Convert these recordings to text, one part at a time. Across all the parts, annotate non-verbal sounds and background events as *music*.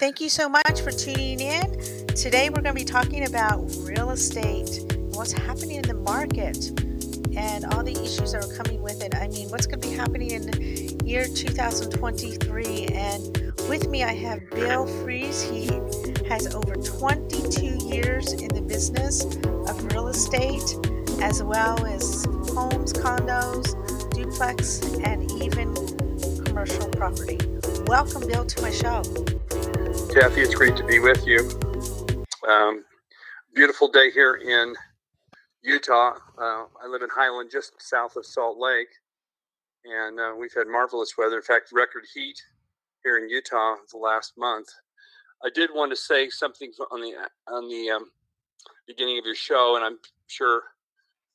Thank you so much for tuning in. Today we're going to be talking about real estate, what's happening in the market, and all the issues that are coming with it. I mean, what's going to be happening in year 2023. And with me, I have Bill Freeze. He has over 22 years in the business of real estate, as well as homes, condos, duplex, and even commercial property. Welcome, Bill, to my show. Kathy, it's great to be with you. Um, beautiful day here in Utah. Uh, I live in Highland, just south of Salt Lake, and uh, we've had marvelous weather. In fact, record heat here in Utah the last month. I did want to say something on the on the um, beginning of your show, and I'm sure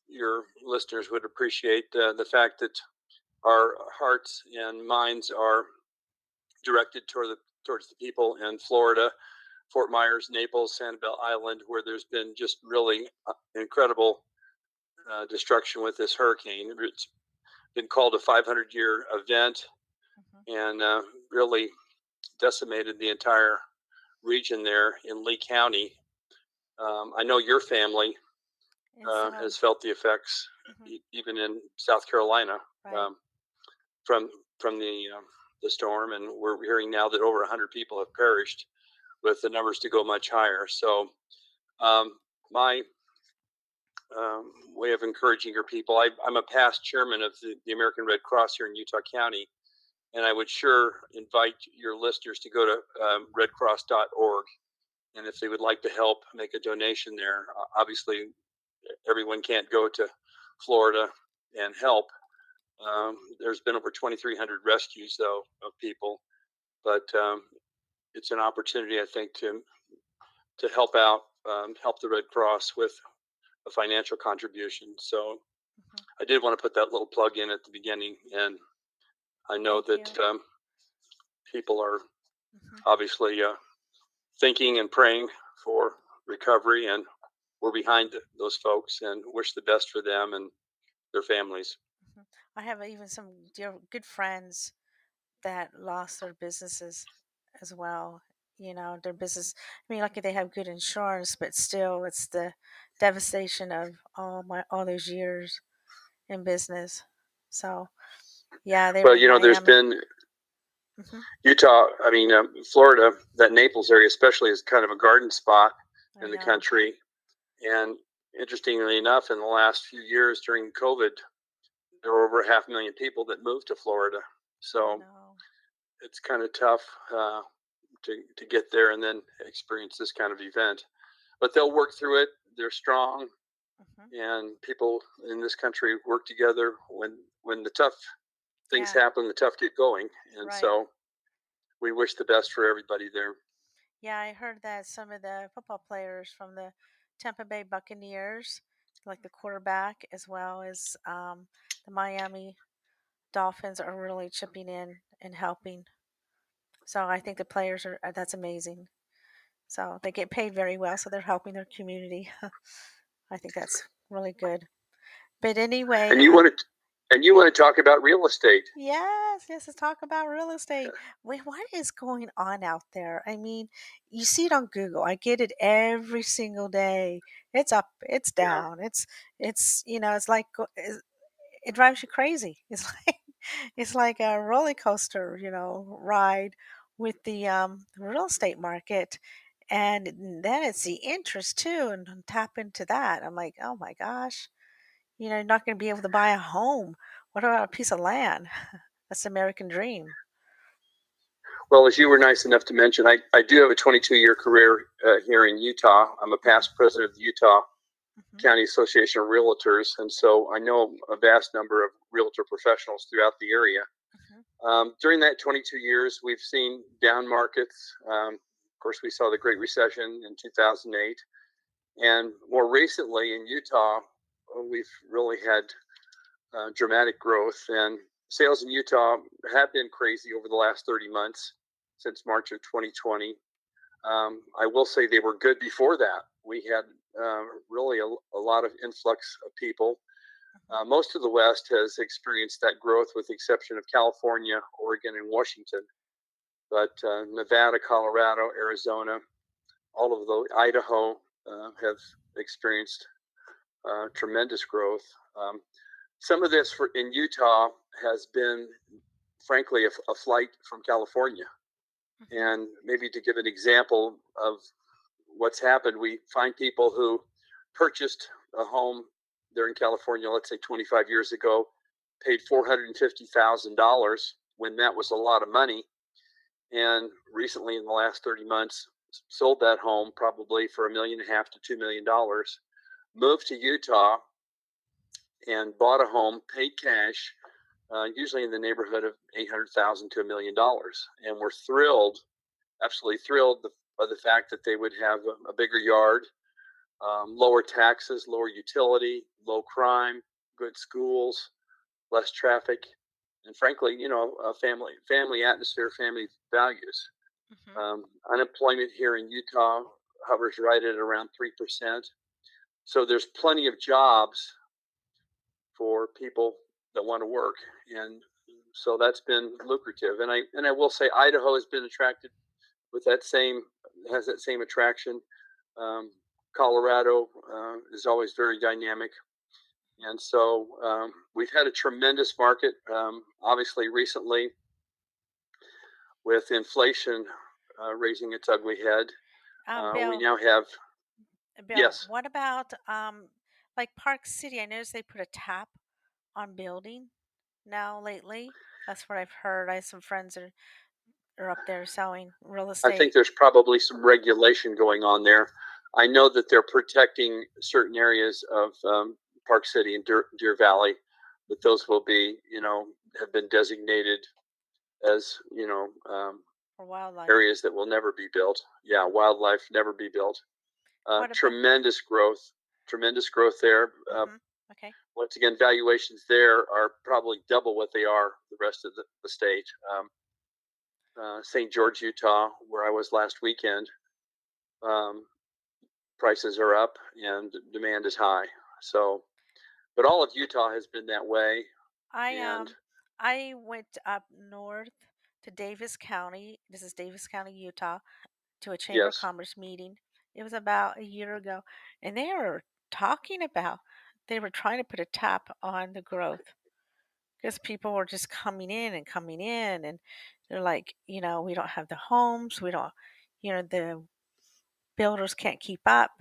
your listeners would appreciate uh, the fact that our hearts and minds are directed toward the towards the people in Florida, Fort Myers, Naples, Sanibel Island, where there's been just really uh, incredible uh, destruction with this hurricane. It's been called a 500 year event mm-hmm. and uh, really decimated the entire region there in Lee County. Um, I know your family uh, has felt the effects, mm-hmm. e- even in South Carolina, right. um, from from the um, the storm, and we're hearing now that over 100 people have perished, with the numbers to go much higher. So, um, my um, way of encouraging your people, I, am a past chairman of the, the, American Red Cross here in Utah County, and I would sure invite your listeners to go to um, redcross.org. And if they would like to help make a donation there, obviously everyone can't go to Florida and help, um, there's been over 2,300 rescues, though, of people, but um, it's an opportunity, I think, to to help out, um, help the Red Cross with a financial contribution. So mm-hmm. I did want to put that little plug in at the beginning, and I know Thank that um, people are mm-hmm. obviously uh, thinking and praying for recovery, and we're behind those folks and wish the best for them and their families. I have even some dear good friends that lost their businesses as well. You know, their business. I mean, lucky they have good insurance, but still, it's the devastation of all my all those years in business. So, yeah, they. Well, you know, there's been mm-hmm. Utah. I mean, um, Florida. That Naples area, especially, is kind of a garden spot I in know. the country. And interestingly enough, in the last few years during COVID, there were over half a million people that moved to Florida. So it's kind of tough uh, to to get there and then experience this kind of event. But they'll work through it. They're strong, mm-hmm. and people in this country work together when when the tough things yeah. happen. The tough get going, and right. so we wish the best for everybody there. Yeah, I heard that some of the football players from the Tampa Bay Buccaneers, like the quarterback, as well as um, the Miami Dolphins are really chipping in and helping. So I think the players are uh, that's amazing. So they get paid very well, so they're helping their community. *laughs* I think that's really good. But anyway, and you want to and you want to talk about real estate? Yes, yes, let's talk about real estate. Wait, what is going on out there? I mean, you see it on Google. I get it every single day. It's up, it's down. Yeah. It's it's you know, it's like it drives you crazy. *laughs* It's like it's like a roller coaster, you know, ride with the um, real estate market. And then it's the interest too, and tap into that. I'm like, oh my gosh, you know, you're not going to be able to buy a home. What about a piece of land? *laughs* That's the American dream. Well, as you were nice enough to mention, I, I do have a 22 year career uh, here in Utah. I'm a past president of the Utah mm-hmm. County Association of Realtors, and so I know a vast number of realtor professionals throughout the area. Mm-hmm. Um, during that 22 years, we've seen down markets. Um, of course, we saw the Great Recession in 2008, and more recently in Utah, we've really had uh, dramatic growth. And sales in Utah have been crazy over the last 30 months since March of 2020. Um, I will say they were good before that. We had uh, really a, a, lot of influx of people. Mm-hmm. Uh, most of the West has experienced that growth, with the exception of California, Oregon, and Washington. but uh, Nevada, Colorado, Arizona, all of the Idaho uh, have experienced uh, tremendous growth. Um, some of this for, in Utah has been, frankly, a, a flight from California. Mm-hmm. And maybe to give an example of what's happened, we find people who purchased a home there in California, let's say 25 years ago, paid $450,000 when that was a lot of money. And recently, in the last 30 months, sold that home probably for a million and a half to two million dollars, moved to Utah and bought a home, paid cash, uh, usually in the neighborhood of eight hundred thousand to a million dollars, and we're thrilled, absolutely thrilled by the fact that they would have a, a bigger yard, um, lower taxes, lower utility, low crime, good schools, less traffic, and frankly, you know, a family family atmosphere, family values. Mm-hmm. Um, unemployment here in Utah hovers right at around three percent. So there's plenty of jobs for people that want to work, and so that's been lucrative. And I and I will say Idaho has been attracted with that same has that same attraction. Um, Colorado uh, is always very dynamic. And so um, we've had a tremendous market. Um, obviously, recently, with inflation uh, raising its ugly head, um, uh, Bill, we now have. Bill, yes. What about um, like Park City? I noticed they put a tap on building now lately. That's what I've heard. I have some friends that are, are up there selling real estate. I think there's probably some regulation going on there. I know that they're protecting certain areas of um, Park City and Deer, Deer Valley, but those will be, you know, have been designated as, you know, um, wildlife areas that will never be built. Yeah, wildlife never be built. Uh, tremendous growth, tremendous growth there. Uh, mm-hmm. Okay. Once again, valuations there are probably double what they are the rest of the, the state. Um, uh, St. George, Utah, where I was last weekend, um, prices are up and demand is high. So but all of Utah has been that way. I um I went up north to Davis County. This is Davis County, Utah, to a Chamber yes. of Commerce meeting. It was about a year ago, and they were talking about they were trying to put a tap on the growth because people were just coming in and coming in, and they're like, you know, we don't have the homes, we don't, you know, the builders can't keep up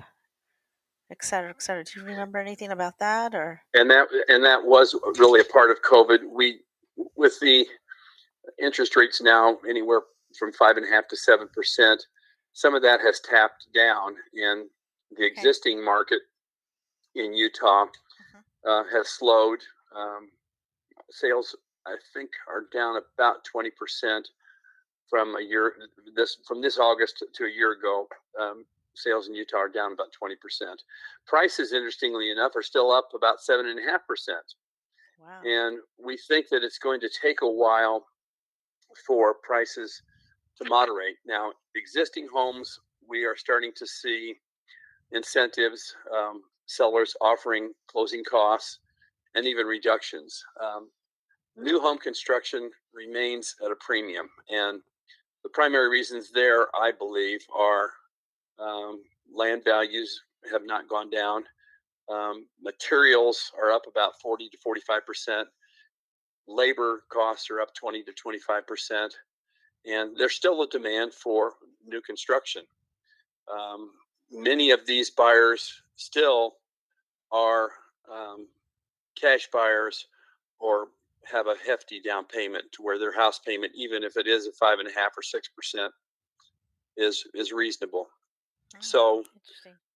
et cetera, et cetera. Do you remember anything about that or? And that and that was really a part of COVID. We with the interest rates now anywhere from five and a half to seven percent. Some of that has tapped down, and the okay. existing market in Utah uh-huh. uh, has slowed. Um, sales, I think, are down about twenty percent from a year this from this August to a year ago. Um, sales in Utah are down about 20%. Prices, interestingly enough, are still up about 7.5%. Wow. And we think that it's going to take a while for prices to moderate. Now, existing homes, we are starting to see incentives, um, sellers offering closing costs, and even reductions. Um, new home construction remains at a premium. And the primary reasons there, I believe, are um, land values have not gone down. Um, materials are up about 40 to 45 percent. Labor costs are up 20 to 25 percent, and there's still a demand for new construction. Um, many of these buyers still are um, cash buyers or have a hefty down payment to where their house payment, even if it is a five and a half or six percent, is is reasonable. Oh, so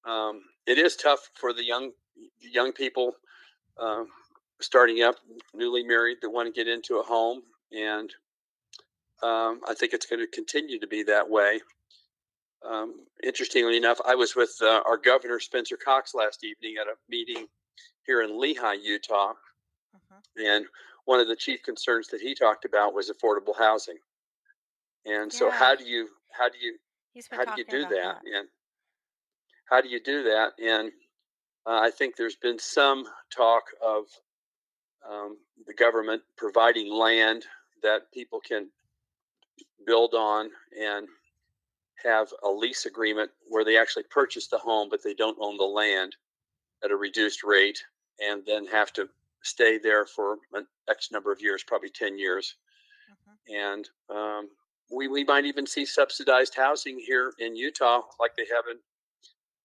um, it is tough for the young young people uh, starting up, newly married, that want to get into a home, and um, I think it's going to continue to be that way. Um, interestingly enough, I was with uh, our governor Spencer Cox last evening at a meeting here in Lehi, Utah, uh-huh. and one of the chief concerns that he talked about was affordable housing. And so, yeah. how do you how do you how do you do that? that? And how do you do that? And uh, I think there's been some talk of um, the government providing land that people can build on and have a lease agreement where they actually purchase the home, but they don't own the land at a reduced rate and then have to stay there for an X number of years, probably 10 years. Mhm. And um, we, we might even see subsidized housing here in Utah, like they have in,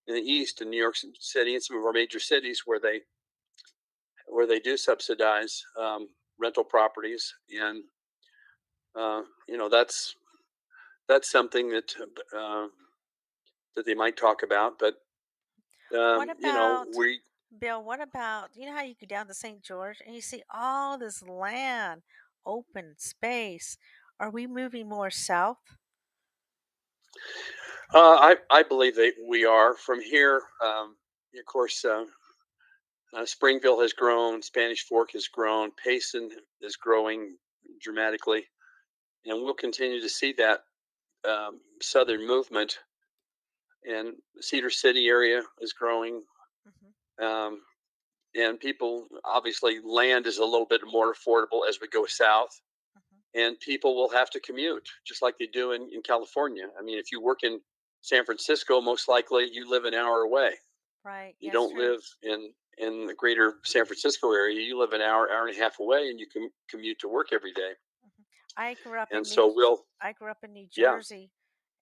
in the East, in New York City, and some of our major cities where they where they do subsidize um, rental properties, and uh, you know that's that's something that uh, that they might talk about. But um, What you know, we Bill? What about you know how you go down to St. George and you see all this land, open space? Are we moving more south? uh, I I believe that we are from here. Um, of course, uh, uh, Springville has grown, Spanish Fork has grown, Payson is growing dramatically, and we'll continue to see that um, southern movement. And Cedar City area is growing. Um, and people obviously land is a little bit more affordable as we go south hmm and people will have to commute just like they do in, in california i mean if you work in san francisco most likely you live an hour away Right. you Yes, don't true. live in in the greater san francisco area you live an hour hour and a half away and you can commute to work every day Mhm. I grew up and in New so we'll I grew up in New yeah Jersey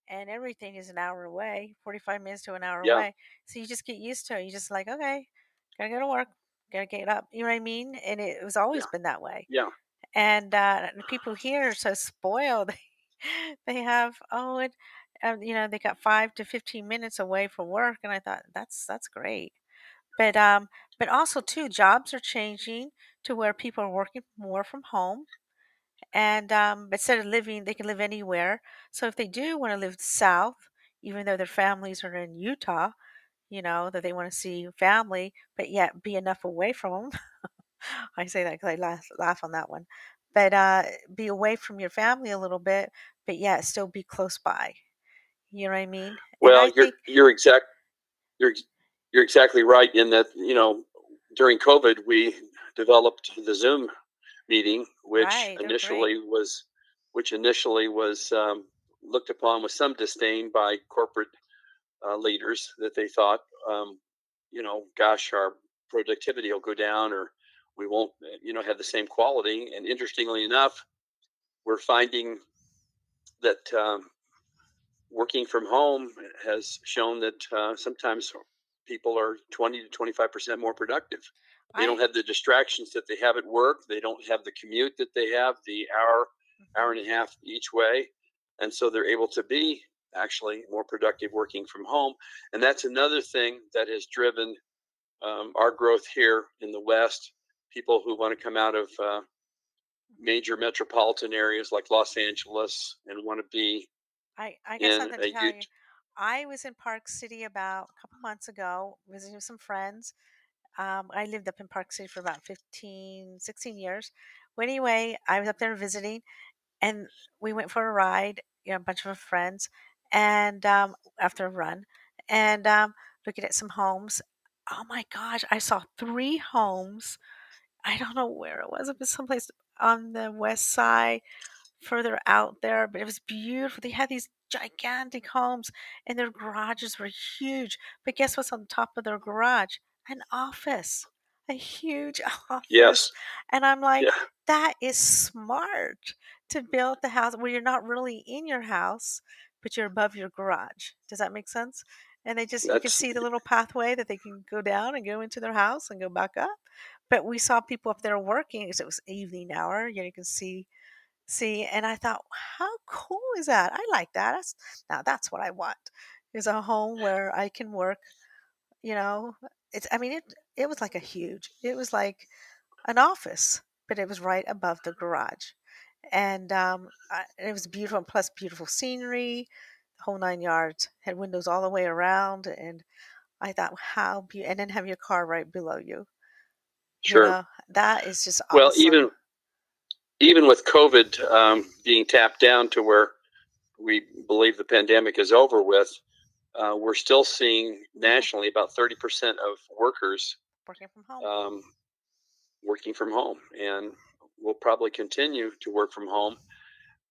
and everything is an hour away, 45 minutes to an hour yeah away. So you just get used to it. You just like, okay, gotta go to work, gotta get up. You know what I mean? And it, was always yeah been that way. yeah And uh, the people here are so spoiled. *laughs* they have oh, and, uh, you know, they got five to 15 minutes away from work, and I thought that's that's great. But um, but also too, jobs are changing to where people are working more from home and um, instead of living, they can live anywhere. So if they do want to live south, even though their families are in Utah, you know, that they want to see family, but yet be enough away from them. *laughs* I say that because I laugh, laugh on that one. But uh, be away from your family a little bit, but yet still be close by. You know what I mean? Well I you're think, you're exact you're you're exactly right in that you know during covid we developed the zoom meeting, which right, they're initially was which initially was um, looked upon with some disdain by corporate uh, leaders that they thought, um, you know, gosh, our productivity will go down or we won't, you know, have the same quality. And interestingly enough, we're finding that um, working from home has shown that uh, sometimes people are 20 to 25 percent more productive they don't have the distractions that they have at work. They don't have the commute that they have the hour hour and a half each way. And so they're able to be actually more productive working from home. And that's another thing that has driven um, our growth here in the west. People who want to come out of uh, major metropolitan areas like los angeles and want to be I, I in something a to tell you. I was in Park City about a couple months ago visiting with some friends Um, I lived up in Park City for about 15, 16 years. Well, anyway, I was up there visiting and we went for a ride, you know, a bunch of friends, and um, after a run, and um, looking at some homes. Oh my gosh, I saw three homes. I don't know where it was. It was someplace on the west side further out there, but it was beautiful. They had these gigantic homes and their garages were huge. But guess what's on top of their garage? An office, a huge *laughs* office. yes And I'm yeah like, that is smart to build the house where you're not really in your house, but you're above your garage. Does that make sense? And they just, you can see the little pathway that they can go down and go into their house and go back up. But we saw people up there working because it was evening hour. You know, you can see See, and I thought, how cool is that? I like that. That's now that's what I want. Is a home where I can work, you know. It's I mean it it was like a huge. It was like an office, but it was right above the garage. And um I, it was beautiful plus beautiful scenery, the whole nine yards. Had windows all the way around and I thought how beautiful and then have your car right below you. You sure know, that is just awesome. well even even with COVID um, being tapped down to where we believe the pandemic is over with, uh, we're still seeing nationally about 30% of workers Working from home. um, working from home. And we'll probably continue to work from home.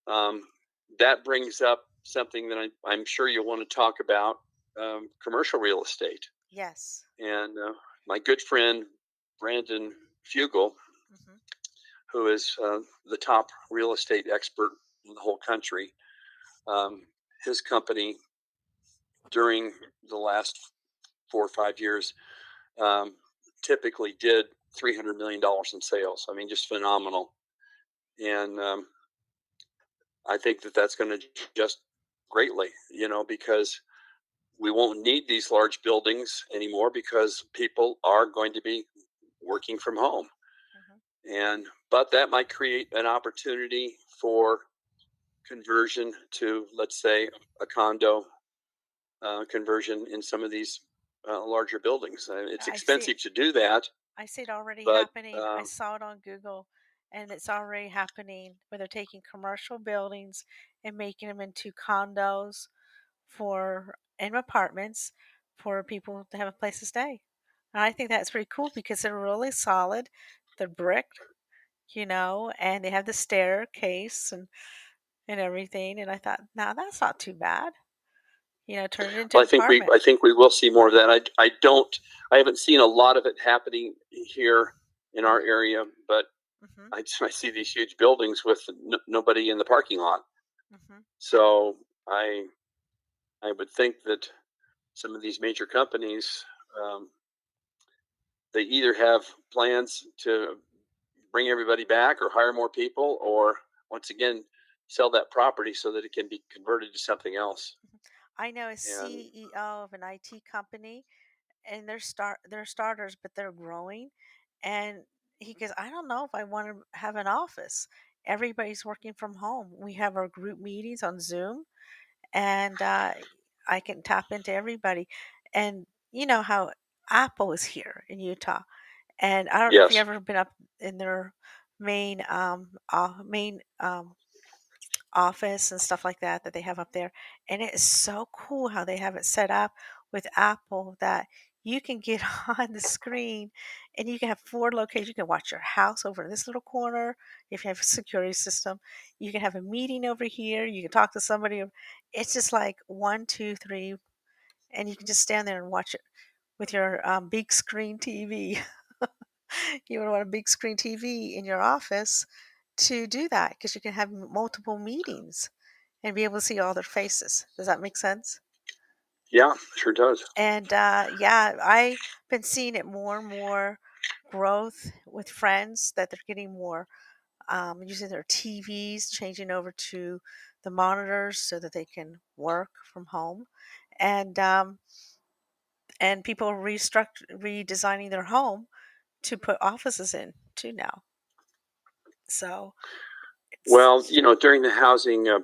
Um, that brings up something that I, I'm sure you'll want to talk about um, commercial real estate. Yes. And uh, my good friend, Brandon Fugal, hmm who is uh, the top real estate expert in the whole country, um, his company during the last four or five years um, typically did $300 million in sales. I mean, just phenomenal. And um, I think that that's going to just greatly, you know, because we won't need these large buildings anymore because people are going to be working from home. hmm And but that might create an opportunity for conversion to, let's say, a condo uh, conversion in some of these uh, larger buildings. Uh, it's I see. expensive to do that, I see it already but happening. I um, saw it on Google, and it's already happening where they're taking commercial buildings and making them into condos for and apartments for people to have a place to stay. And I think that's pretty cool because they're really solid. They're brick, you know, and they have the staircase and and everything. And I thought, now that's not too bad. You know, turn it into well, I think we. I think we will see more of that. I I don't I haven't seen a lot of it happening here in our area, but hmm I, I see these huge buildings with no, nobody in the parking lot. hmm So I I would think that some of these major companies um, they either have plans to bring everybody back or hire more people or once again sell that property so that it can be converted to something else. I know a And CEO of an IT company and they're start they're starters, but they're growing. And he goes, I don't know if I want to have an office. Everybody's working from home. We have our group meetings on Zoom, and uh, I can tap into everybody. And you know how Apple is here in Utah, and I don't know if you've yes, ever been up in their main um, uh, main um, office and stuff like that that they have up there. And it is so cool how they have it set up with Apple that you can get *laughs* on the screen and you can have four locations. You can watch your house over in this little corner if you have a security system. You can have a meeting over here. You can talk to somebody. It's just like one, two, three, and you can just stand there and watch it with your um, big screen TV. *laughs* you would want a big screen TV in your office to do that because you can have multiple meetings and be able to see all their faces. Does that make sense? yeah, sure does. And uh, yeah, I've been seeing it more and more growth with friends that they're getting more um, using their TVs, changing over to the monitors so that they can work from home, and um, and people restruct redesigning their home to put offices in too now. So Well, you know, during the housing uh,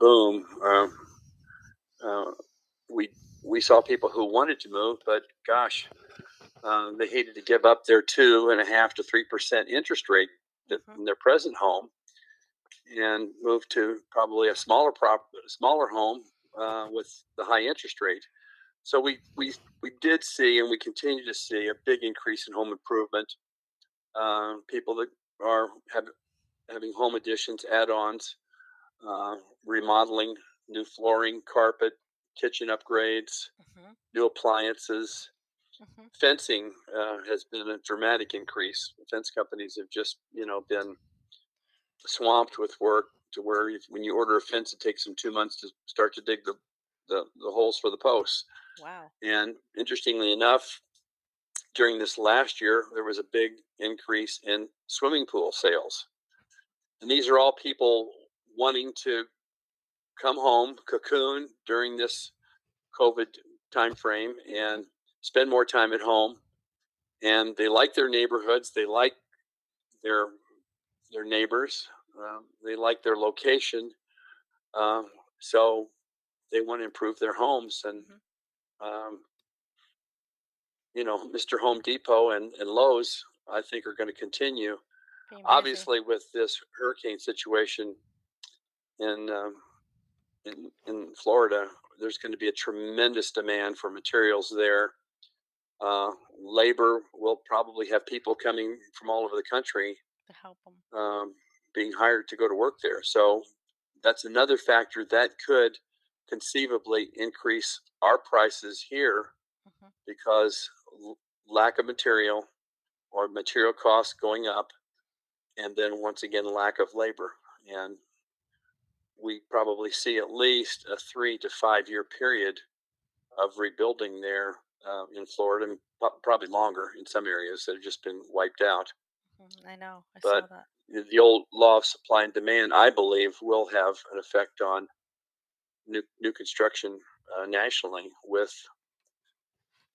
boom, uh, uh, we we saw people who wanted to move, but gosh, uh, they hated to give up their two and a half to three percent interest rate that, mhm, in their present home and move to probably a smaller prop, smaller home uh, with the high interest rate. So we we we did see, and we continue to see, a big increase in home improvement. Uh, people that are have, having home additions, add-ons, uh, remodeling, new flooring, carpet, kitchen upgrades, mhm, new appliances. mhm. Fencing uh, has been a dramatic increase. Fence companies have just, you know, been swamped with work to where if, when you order a fence, it takes them two months to start to dig the, the, the holes for the posts. Wow. And interestingly enough, during this last year, there was a big increase in swimming pool sales. And these are all people wanting to come home, cocoon during this COVID time frame, and spend more time at home. And they like their neighborhoods. They like their their neighbors. Um, they like their location. Um, so they want to improve their homes. And Mhm. um, you know, Mr. Home Depot and, and Lowe's, I think, are going to continue. Obviously, with this hurricane situation in um, in in Florida, there's going to be a tremendous demand for materials there. Uh, labor will probably have people coming from all over the country to help them. um, being hired to go to work there. So that's another factor that could conceivably increase our prices here Mhm. because l- lack of material or material costs going up and then once again lack of labor and we probably see at least a three to five year period of rebuilding there uh, in Florida, and probably longer in some areas that have just been wiped out. Mhm, I know. I But saw that. the the old law of supply and demand, I believe, will have an effect on new new construction uh, nationally with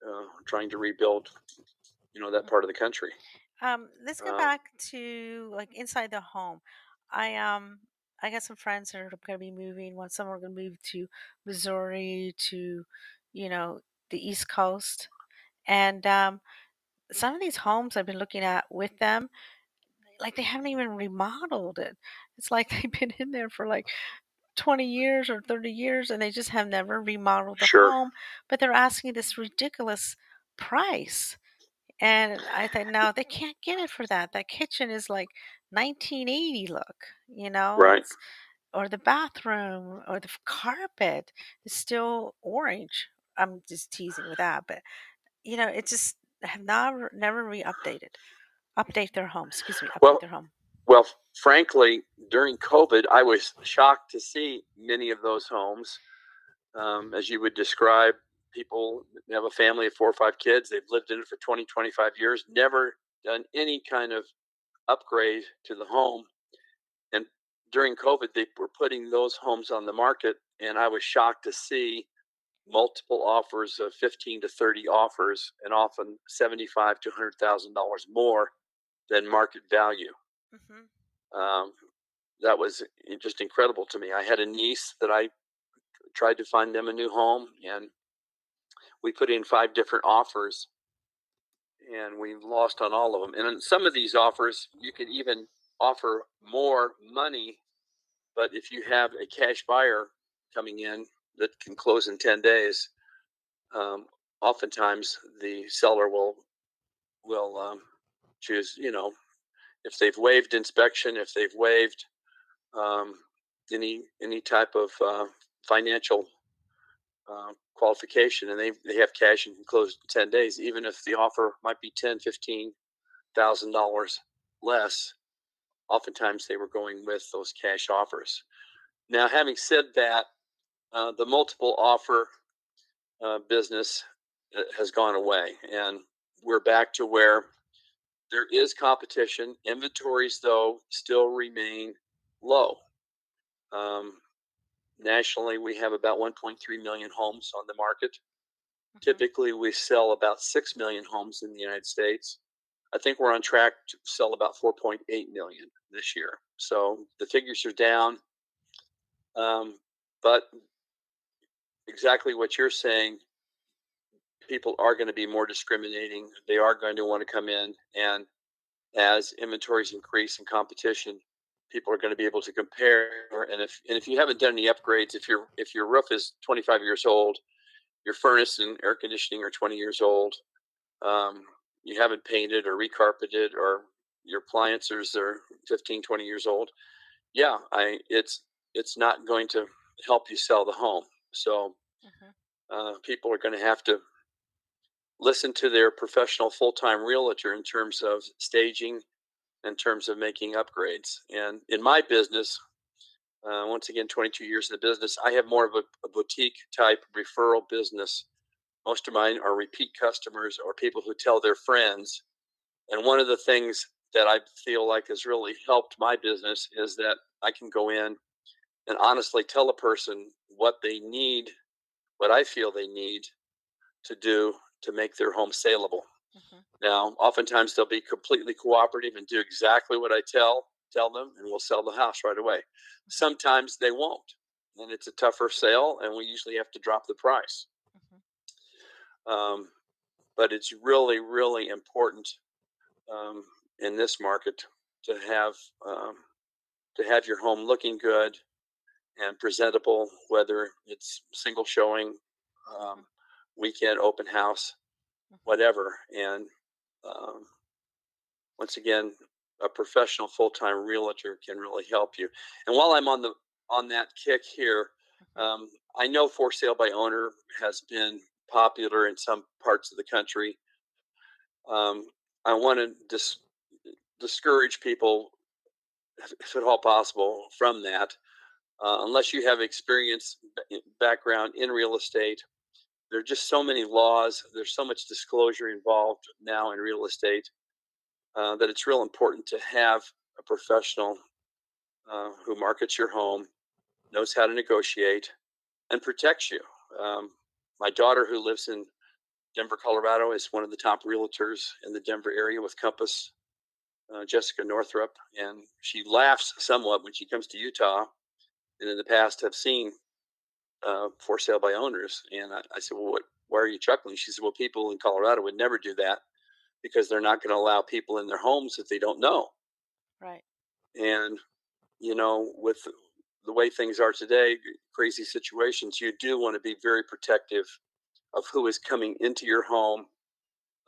uh, trying to rebuild, you know, that part of the country. Um, let's go Um, back to like inside the home. I um I got some friends that are going to be moving. One some are going to move to Missouri to, you know, the East Coast, and um, some of these homes I've been looking at with them, like they haven't even remodeled it. It's like *laughs* they've been in there for like 20 years or 30 years and they just have never remodeled the sure. home, but they're asking this ridiculous price. And I thought, no, they can't get it for that. That kitchen is like 1980 look, you know, Right. it's or the bathroom or the carpet is still orange. I'm just teasing with that, but you know, it just have never never re-updated. Update their home, excuse me, update Well, their home. Well, frankly, during COVID, I was shocked to see many of those homes. Um, as you would describe, people have a family of four or five kids. They've lived in it for 20, 25 years, never done any kind of upgrade to the home. And during COVID, they were putting those homes on the market. And I was shocked to see multiple offers of 15 to 30 offers and often 75 to $100,000 more than market value hmm um, that was just incredible to me. I had a niece that I tried to find them a new home, and we put in five different offers, and we lost on all of them. And on some of these offers, you can even offer more money, but if you have a cash buyer coming in that can close in 10 days, um, oftentimes the seller will will um, choose, you know, if they've waived inspection, if they've waived um, any any type of uh, financial uh, qualification and they, they have cash and can close in 10 days even if the offer might be 10 15 thousand dollars less oftentimes they were going with those cash offers. Now having said that uh, the multiple offer uh, business uh, has gone away and we're back to where there is competition. Inventories though still remain low. Um, nationally we have about 1.3 million homes on the market. Mhm. typically we sell about 6 million homes in the united states. I think we're on track to sell about 4.8 million this year. So the figures are down um, but exactly what you're saying people are going to be more discriminating. They are going to want to come in and as inventories increase and competition people are going to be able to compare and if and if you haven't done any upgrades if your if your roof is 25 years old your furnace and air conditioning are 20 years old um, you haven't painted or recarpeted or your appliances are 15 20 years old yeah i it's it's not going to help you sell the home so Mhm. uh, people are going to have to listen to their professional full-time realtor in terms of staging in terms of making upgrades and in my business uh, once again 22 years in the business i have more of a, a boutique type referral business. Most of mine are repeat customers or people who tell their friends and one of the things that i feel like has really helped my business is that i can go in and honestly tell a person what they need what i feel they need to do to make their home saleable Mhm. now oftentimes they'll be completely cooperative and do exactly what i tell tell them and we'll sell the house right away sometimes they won't and it's a tougher sale and we usually have to drop the price Mhm. um, but it's really really important um, in this market to have um, to have your home looking good and presentable whether it's single showing um, weekend open house. Whatever and um, once again a professional full-time realtor can really help you and while i'm on the on that kick here. Um, I know for sale by owner has been popular in some parts of the country. Um, I want to dis- discourage people, if at all possible, from that. Uh, unless you have experience background in real estate, there are just so many laws. There's so much disclosure involved now in real estate uh, that it's real important to have a professional uh, who markets your home, knows how to negotiate, and protects you. Um, my daughter, who lives in Denver, Colorado, is one of the top realtors in the Denver area with Compass, uh, Jessica Northrup, and she laughs somewhat when she comes to Utah. And in the past, have seen uh, for sale by owners. And I, I said, "Well, what, why are you chuckling?" She said, "Well, people in Colorado would never do that because they're not going to allow people in their homes that they don't know." Right. And you know, with the way things are today, crazy situations, you do want to be very protective of who is coming into your home.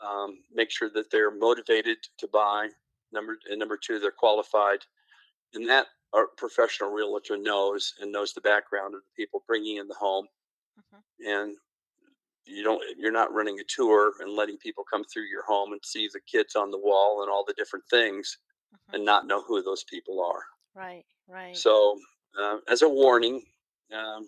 Um, make sure that they're motivated to buy. Number and number two, they're qualified, and that our professional realtor knows and knows the background of the people bringing in the home. Mm-hmm. And you don't, you're not running a tour and letting people come through your home and see the kids on the wall and all the different things, mm-hmm. and not know who those people are. Right, right. So, uh, as a warning, um,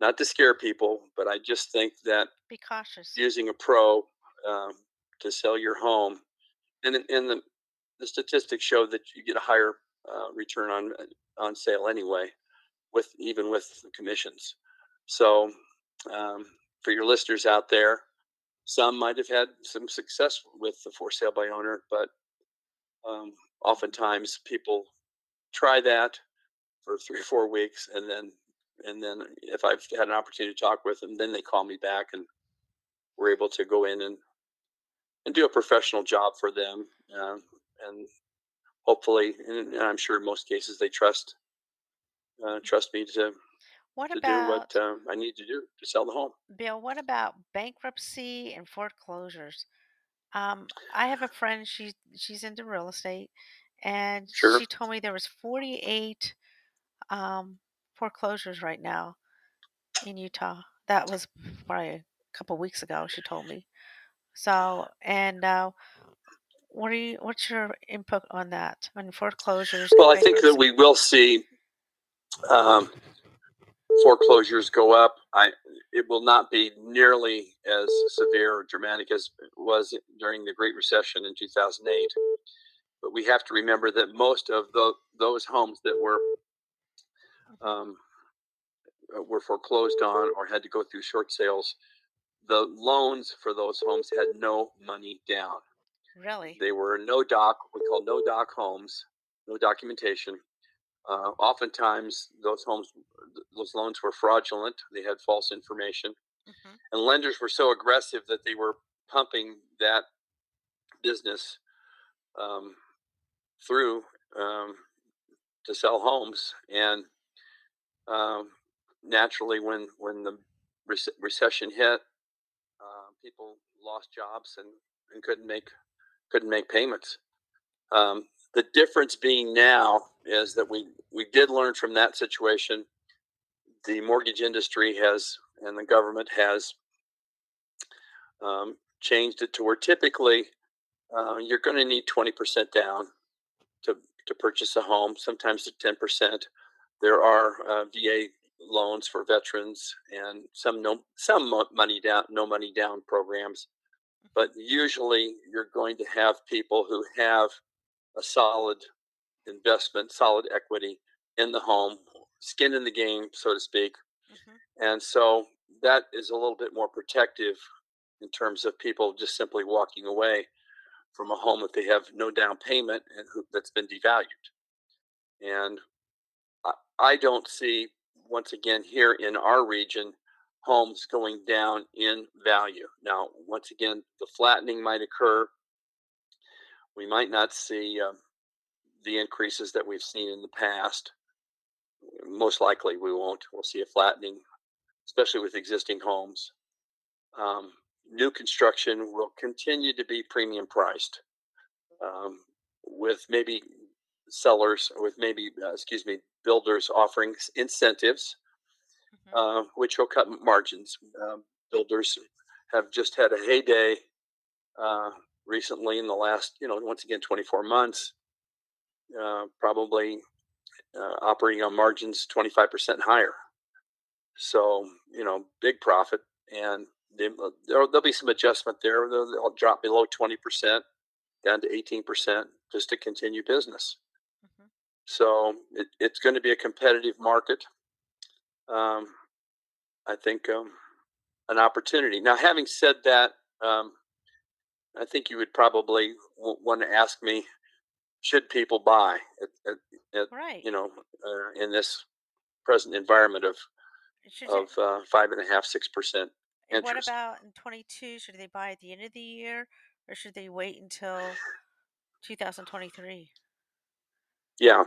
not to scare people, but I just think that be cautious using a pro um, to sell your home, and and the the statistics show that you get a higher uh, return on on sale anyway, with even with commissions. So, um, for your listeners out there, some might have had some success with the for sale by owner, but um, oftentimes people try that for three or four weeks, and then and then if I've had an opportunity to talk with them, then they call me back, and we're able to go in and and do a professional job for them, uh, and hopefully, and, and, I'm sure in most cases they trust uh, trust me to what to about, do what uh, I need to do to sell the home. Bill, what about bankruptcy and foreclosures? Um, I have a friend. She she's into real estate, and sure. she told me there was 48 um, foreclosures right now in Utah. That was probably a couple weeks ago. She told me. So, and uh, what are you? What's your input on that on foreclosures? Well, I think that we will see um, foreclosures go up. I it will not be nearly as severe or dramatic as it was during the Great Recession in 2008. But we have to remember that most of the, those homes that were um, uh, were foreclosed on or had to go through short sales, the loans for those homes had no money down. Really? They were no doc, we call no doc homes, no documentation. Uh, oftentimes, those homes, those loans were fraudulent. They had false information, mm-hmm. and lenders were so aggressive that they were pumping that business um, through um, to sell homes. And um, naturally, when when the rec- recession hit, uh, people lost jobs and, and couldn't make couldn't make payments. Um, the difference being now is that we we did learn from that situation. The mortgage industry has and the government has um, changed it to where typically uh, you're going to need 20% down to, to purchase a home, sometimes to 10%. There are uh, VA loans for veterans and some no some money down no money down programs but usually you're going to have people who have a solid investment solid equity in the home skin in the game so to speak mm-hmm. and so that is a little bit more protective in terms of people just simply walking away from a home that they have no down payment and who, that's been devalued. And I, I don't see, once again, here in our region, homes going down in value. Now, once again, the flattening might occur. We might not see uh, the increases that we've seen in the past. Most likely, we won't. We'll see a flattening, especially with existing homes. Um, new construction will continue to be premium priced, um, with maybe sellers with maybe uh, excuse me builders offering incentives. Uh, which will cut margins um, builders have just had a heyday uh, recently in the last you know once again 24 months uh, probably uh, operating on margins 25% higher so you know big profit and they, there'll, there'll be some adjustment there they'll, they'll drop below 20% down to 18% just to continue business Mhm. so it, it's going to be a competitive market. Um, I think um, an opportunity. Now, having said that, um, I think you would probably w- want to ask me: Should people buy? At, at, at, Right. you know, uh, in this present environment of Should of uh, five and a half, six percent and what about in 22? Should they buy at the end of the year or should they wait until 2023? Yeah,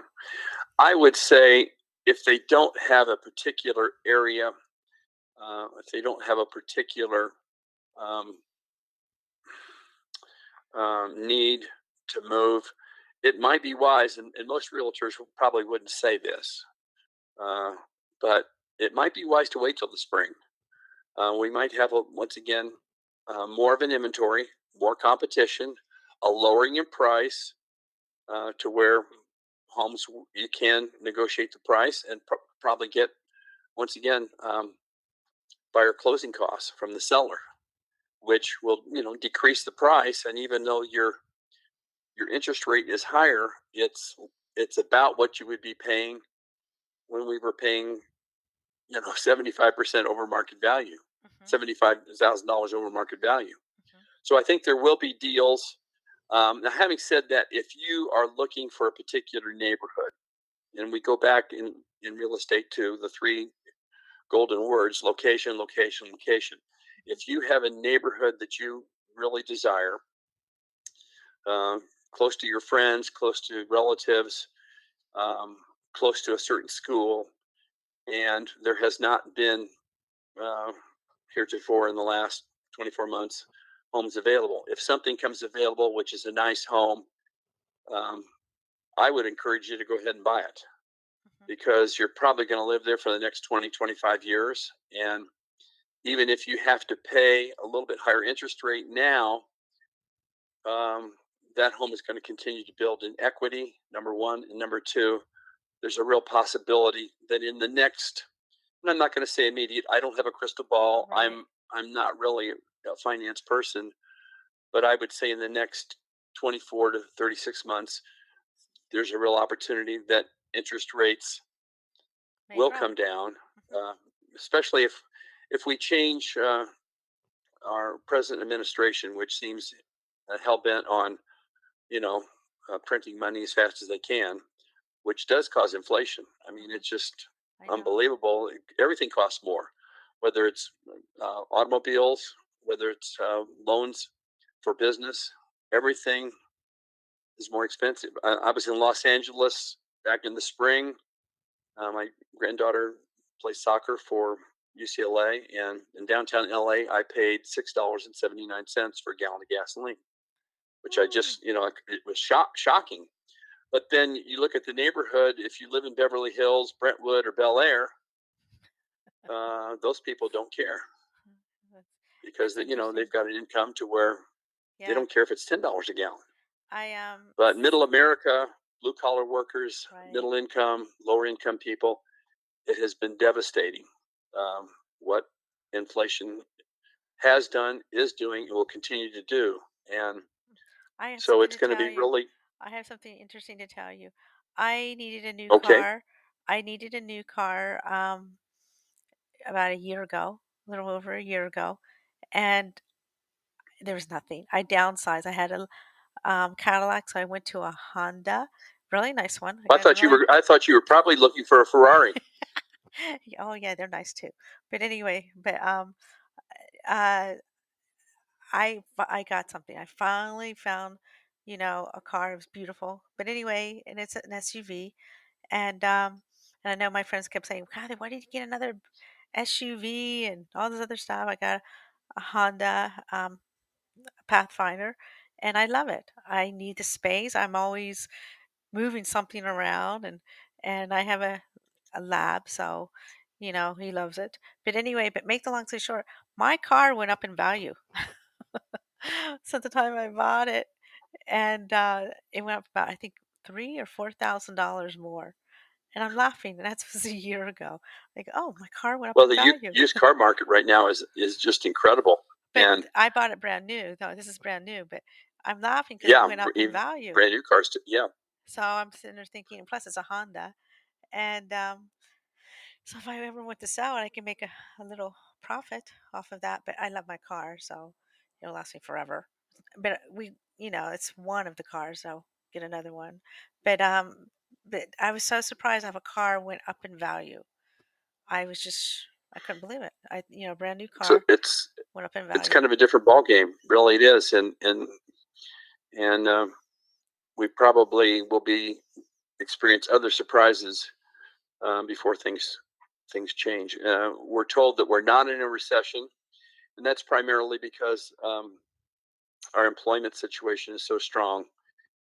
I would say if they don't have a particular area, uh, if they don't have a particular um, um, need to move, it might be wise, and, and most realtors probably wouldn't say this, uh, but it might be wise to wait till the spring. Uh, we might have, a, once again, uh, more of an inventory, more competition, a lowering in price uh, to where homes you can negotiate the price and pro- probably get, once again, um, buyer closing costs from the seller which will you know decrease the price and even though your your interest rate is higher it's it's about what you would be paying when we were paying you know 75% over market value Mhm. $75000 over market value Mhm. so i think there will be deals um, now having said that if you are looking for a particular neighborhood and we go back in in real estate to the three golden words location location location. If you have a neighborhood that you really desire uh, close to your friends, close to relatives, um, close to a certain school, and there has not been uh, heretofore in the last 24 months homes available. If something comes available, which is a nice home, um, I would encourage you to go ahead and buy it Mhm. because you're probably going to live there for the next 20, 25 years. And even if you have to pay a little bit higher interest rate now, um, that home is going to continue to build in equity, number one. And number two, there's a real possibility that in the next, and I'm not going to say immediate, I don't have a crystal ball. Right. I'm I'm not really finance person, but I would say in the next 24 to 36 months, there's a real opportunity that interest rates will come down, Mhm. uh, especially if if we change uh, our present administration, which seems hell bent on, you know, uh, printing money as fast as they can, which does cause inflation. I mean, Mhm. it's just unbelievable. Everything costs more, whether it's uh, automobiles, whether it's uh, loans for business. Everything is more expensive. I, I was in Los Angeles back in the spring. Uh, my granddaughter plays soccer for UCLA, and in downtown LA, I paid six dollars and seventy nine cents for a gallon of gasoline, which I just you know it was shock shocking. But then you look at the neighborhood. If you live in Beverly Hills, Brentwood, or Bel Air, uh, those people don't care because you know they've got an income to where they don't care if it's ten dollars a gallon. I um. But middle America, blue collar workers, Right. middle income, lower income people, it has been devastating. Um, what inflation has done, is doing, and will continue to do. And I so it's going to be you. really I have something interesting to tell you. I needed a new okay. car. I needed a new car um about a year ago, a little over a year ago, and there was nothing. I downsized. I had a um, Cadillac, so I went to a Honda, really nice one. I I thought you were. I thought you were probably looking for a Ferrari. *laughs* oh yeah, they're nice too. But anyway, but um, uh, I I got something. I finally found, you know, a car. It was beautiful. But anyway, and it's an SUV. And um, and I know my friends kept saying, "God, why did you get another SUV and all this other stuff?" I got a Honda um, Pathfinder, and I love it. I need the space. I'm always moving something around and and I have a a lab, so you know he loves it. But anyway, but make the long story short, my car went up in value *laughs* since the time I bought it, and uh, it went up about I think three or four thousand dollars more. And I'm laughing, and that *laughs* was a year ago. Like, oh, my car went up Well, in the u- used car market right now is is just incredible. But and I bought it brand new. No, this is brand new, but I'm laughing because Yeah, it went up in value. brand new cars, too. Yeah. So I'm sitting there thinking, plus it's a Honda, and um, so if I ever want to sell it, I can make a, a little profit off of that. But I love my car, so it'll last me forever. But we, you know, it's one of the cars, so get another one. But um, but I was so surprised how a car went up in value. I was just, I couldn't believe it. I, you know, brand new So car it's went up in value. it's kind of a different ball game, really. It is, and and and um, we probably will be experience other surprises um, before things things change. Uh, we're told that we're not in a recession, and that's primarily because um, our employment situation is so strong.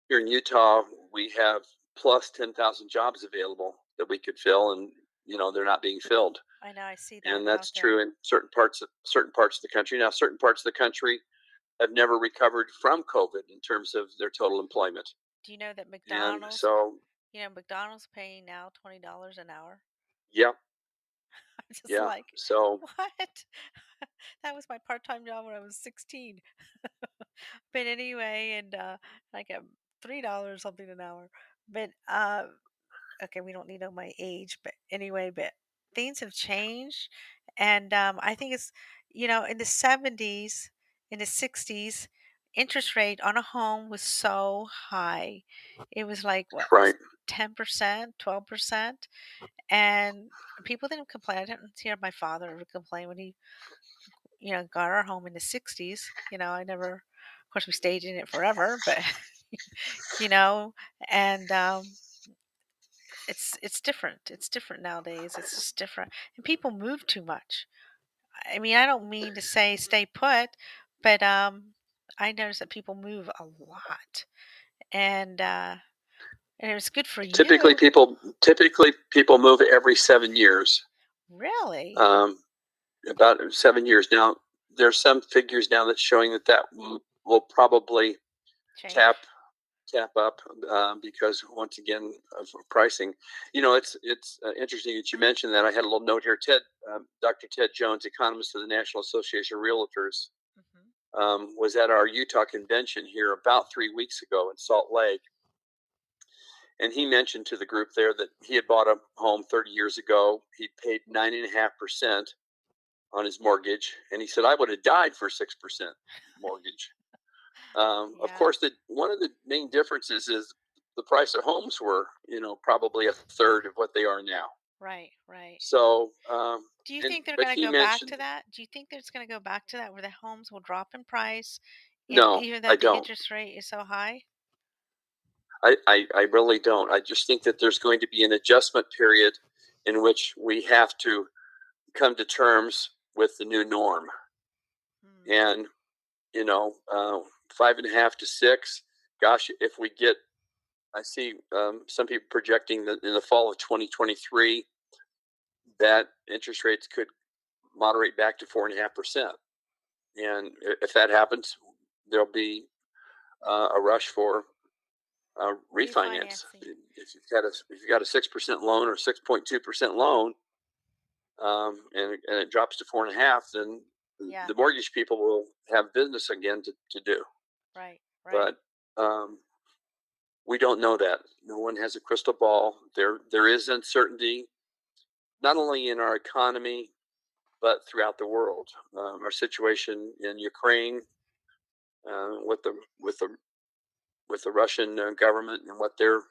Here in Utah, we have plus ten thousand jobs available that we could fill, and you know they're not being filled I know, I see that. and that's there. true in certain parts of certain parts of the country. Now, certain parts of the country have never recovered from COVID in terms of their total employment, Do you know that and McDonald's, so you know, McDonald's paying now twenty dollars an hour? *laughs* just yeah. like, So *laughs* what? *laughs* that was my part-time job when I was 16. but anyway, and uh, I get three dollars something an hour. But uh, okay, we don't need to know my age, but anyway, but things have changed, and um, I think it's you know in the 70s, in the 60s, interest rate on a home was so high. It was like what right, ten percent, twelve percent, and people didn't complain. I didn't hear my father ever complain when he, you know, got our home in the '60s. You know, I never, of course, we stayed in it forever, but *laughs* *laughs* you know, and um, it's it's different. It's different nowadays. It's just different, and people move too much. I mean, I don't mean to say stay put, but um, I notice that people move a lot, and uh, and it's good for you. typically people typically people move every seven years, Really, um, about seven years. Now, there's some figures now that's showing that that will, will probably change. tap tap up um, because once again of pricing. You know, it's it's uh, interesting that you mentioned that. I had a little note here. Ted, um, Dr. Ted Jones, economist of the National Association of Realtors, Mhm. um, was at our Utah convention here about three weeks ago in Salt Lake. And he mentioned to the group there that he had bought a home 30 years ago. He'd paid nine and a half percent on his mortgage, and he said, "I would have died for six percent mortgage." Um, Of course, the one of the main differences is the price of homes were, you know, probably a third of what they are now. Right, right. So, um, Do you and think they're going to go back to that? Do you think there's going to go back to that where the homes will drop in price no, even though I the don't. interest rate is so high? I, I, I really don't. I just think that there's going to be an adjustment period in which we have to come to terms with the new norm. Hmm. And, you know, uh, five and a half to six, gosh, if we get, I see um, some people projecting that in the fall of 2023, that interest rates could moderate back to four and a half percent. And if that happens, there'll be uh, a rush for uh, refinance. If you've got a if you've got a six percent loan or six point two percent loan, um, and it- and it drops to four and a half, then Yeah. the mortgage people will have business again to, to do. Right, right. But um, we don't know that. No one has a crystal ball. There there is uncertainty, not only in our economy, but throughout the world. Um, our situation in Ukraine, uh, with the with the with the Russian uh, government and what they're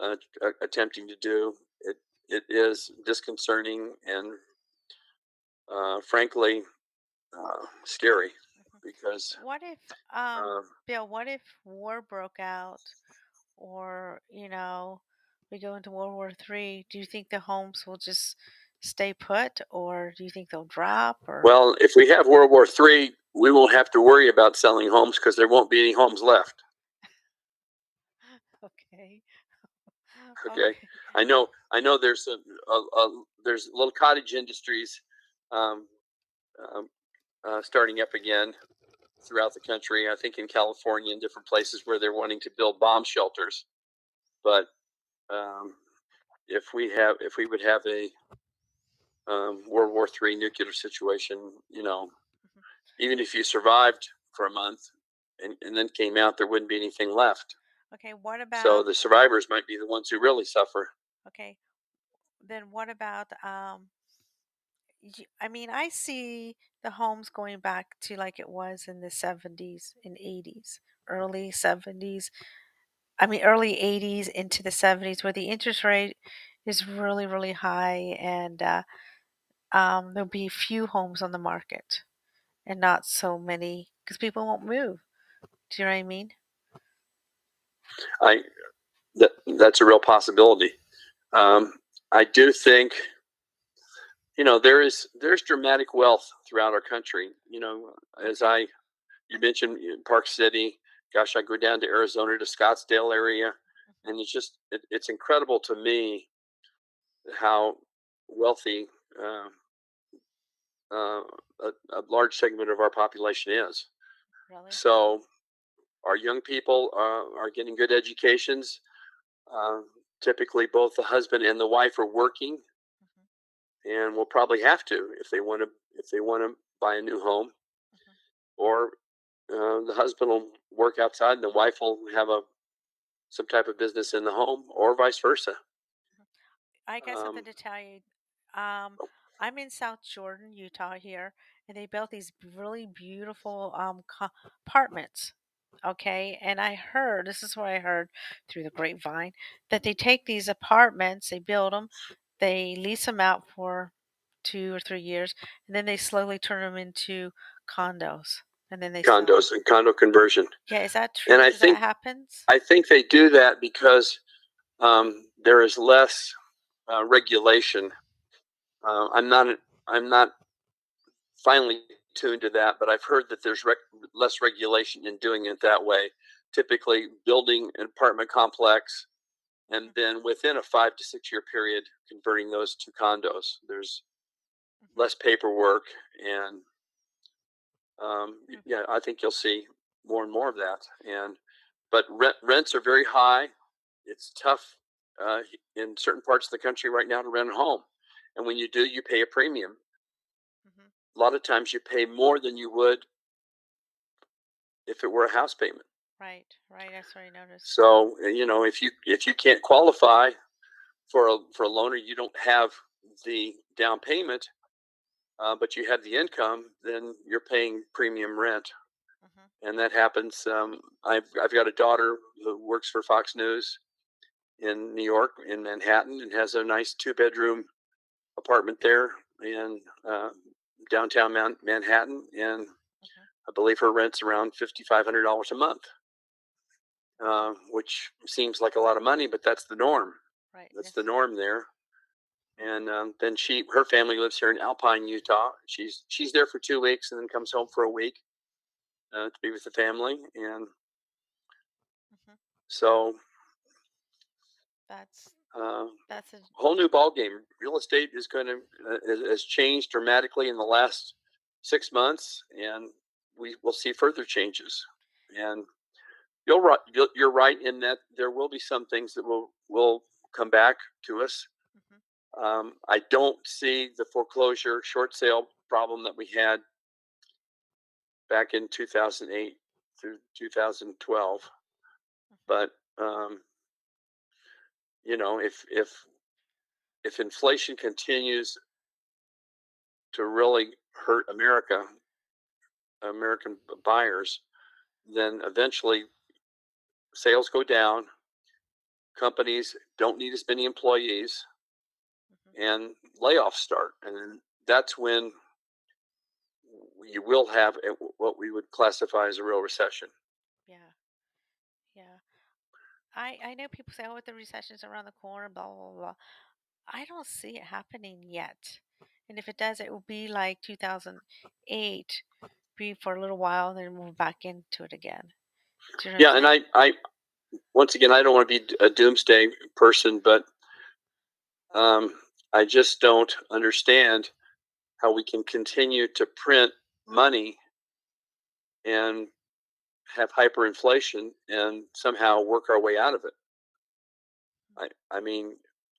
uh, attempting to do, it it is disconcerting and uh, frankly uh, scary. Because What if, um, um, Bill, what if war broke out or, you know, we go into World War Three? Do you think the homes will just stay put or do you think they'll drop or well, if we have World War III, we won't have to worry about selling homes because there won't be any homes left. *laughs* *laughs* okay. Okay, I know. I know. There's a, a, a there's little cottage industries um, um, uh, starting up again throughout the country. I think in California and different places where they're wanting to build bomb shelters. But um, if we have, if we would have a um, World War III nuclear situation, you know, even if you survived for a month and, and then came out, there wouldn't be anything left. Okay, what about So the survivors might be the ones who really suffer. okay? Then what about um? I mean, I see the homes going back to like it was in the seventies and eighties, early seventies. I mean, early eighties into the seventies, where the interest rate is really, really high, and uh, um, there'll be few homes on the market, and not so many because people won't move. Do you know what I mean? I that that's a real possibility. Um, I do think, you know, there is there's dramatic wealth throughout our country. You know, as I you mentioned Park City. Gosh, I go down to Arizona to Scottsdale area, and it's just it, it's incredible to me how wealthy uh, uh, a, a large segment of our population is. Really? So our young people uh, are getting good educations. Uh, typically, both the husband and the wife are working. And will probably have to if they want to if they want to buy a new home, Mhm. or uh, the husband will work outside and the wife will have a some type of business in the home, or vice versa. I got something Um, to tell you. Um, oh, I'm in South Jordan, Utah here, and they built these really beautiful um apartments. Okay, and I heard this is what I heard through the grapevine that they take these apartments, they build them, they lease them out for two or three years, and then they slowly turn them into condos, and then they sell condos and condo conversion, Yeah, is that true? and I that think happens? I think they do that because um, there is less uh, regulation. Uh, I'm not I'm not finally tuned to that, but I've heard that there's rec- less regulation in doing it that way. Typically, building an apartment complex and then within a five to six year period, converting those to condos. There's Mhm. less paperwork, and um, Mm. yeah, I think you'll see more and more of that. And but rent, rents are very high. It's tough uh, in certain parts of the country right now to rent a home, and when you do, you pay a premium. Mhm. A lot of times, you pay more than you would if it were a house payment. Right, right. That's what I noticed. So uh, you know, if you if you can't qualify for a for a loan or you don't have the down payment, uh, but you have the income, then you're paying premium rent, hmm and that happens. Um, I've I've got a daughter who works for Fox News in New York in Manhattan and has a nice two bedroom apartment there in uh, downtown Man- Manhattan, and I believe her rent's around fifty five hundred dollars a month, uh, which seems like a lot of money, but that's the norm. Right. That's yes. the norm there. And um, then she, her family lives here in Alpine, Utah. She's she's there for two weeks and then comes home for a week uh, to be with the family. And Mhm. so That's uh, that's a whole new ball game. Real estate is going to uh, has changed dramatically in the last six months, and we will see further changes. And you're right. you're- right in that there will be some things that will will come back to us. mhm. Um, I don't see the foreclosure short sale problem that we had back in 2008 through 2012. But um, you know, if if if inflation continues to really hurt America, American buyers, then eventually sales go down. Companies don't need as many employees, Mhm. and layoffs start, and that's when you will have a, what we would classify as a real recession. Yeah, yeah. I I know people say, "Oh, the recession's around the corner," blah blah blah. blah. I don't see it happening yet, and if it does, it will be like 2008, be for a little while, and then move back into it again. Do you know what Yeah, and I. I once again, I don't want to be a doomsday person, but um, I just don't understand how we can continue to print money and have hyperinflation and somehow work our way out of it. I I mean,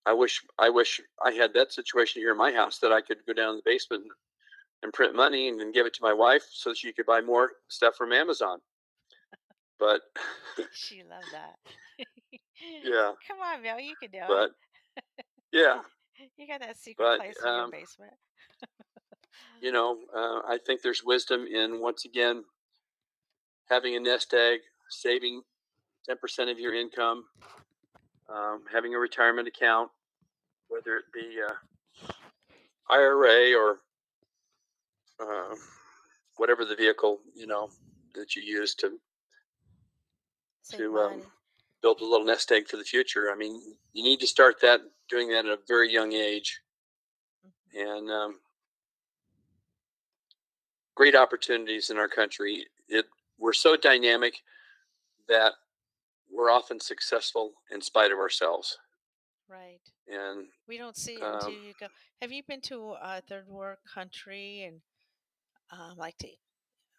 I wish I wish I had that situation here in my house that I could go down in the basement and print money and then give it to my wife so that she could buy more stuff from Amazon. But *laughs* she loved that. *laughs* yeah, *laughs* Come on, Bill, you can do but yeah. You got that secret but place in your um, basement. you know, uh, I think there's wisdom in once again having a nest egg, saving 10% of your income, um, having a retirement account, whether it be uh, IRA or uh, whatever the vehicle you know that you use to to um, build a little nest egg for the future. I mean, you need to start that doing that at a very young age, Mhm. and um, great opportunities in our country. It we're so dynamic that we're often successful in spite of ourselves, Right. and We don't see it until um, you go. Have you been to a third world country and um, like to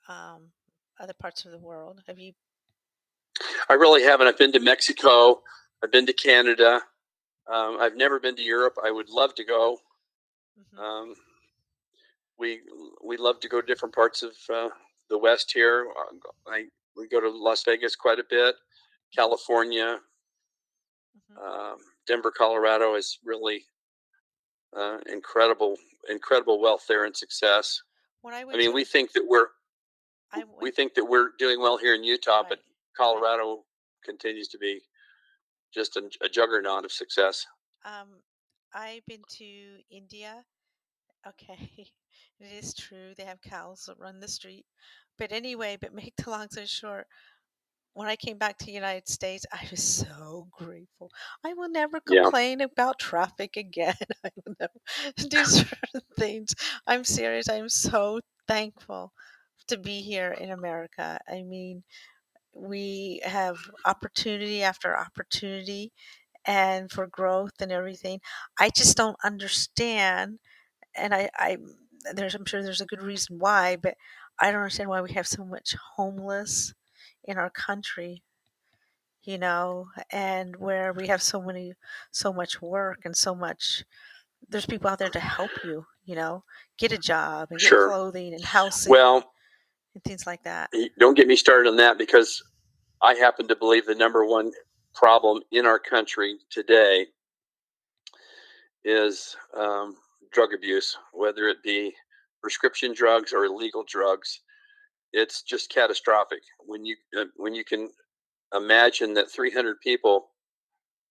um, other parts of the world? Have you? I really haven't. I've been to Mexico. I've been to Canada. Um, I've never been to Europe. I would love to go. Mhm. Um, we we love to go to different parts of uh, the West here. Uh, I we go to Las Vegas quite a bit. California, Mhm. um, Denver, Colorado is really uh, incredible, incredible wealth there and success. When I I mean, to, we think that we're I we think that we're doing well here in Utah, but Right. Colorado continues to be just a, a juggernaut of success. Um, I've been to India. Okay, *laughs* it is true they have cows that run the street. But anyway, but *laughs* make the long story short, when I came back to the United States, I was so grateful. I will never Yeah. complain about traffic again. *laughs* I will never do certain things. I'm serious. I'm so thankful to be here in America. I mean, we have opportunity after opportunity and for growth and everything. I just don't understand, and I, I there's I'm sure there's a good reason why, but I don't understand why we have so much homeless in our country, you know, and where we have so many so much work and so much there's people out there to help you, you know, get a job and get Sure. clothing and housing Well, and things like that. don't get me started on that because I happen to believe the number one problem in our country today is um, drug abuse, whether it be prescription drugs or illegal drugs. It's just catastrophic when you uh, when you can imagine that 300 people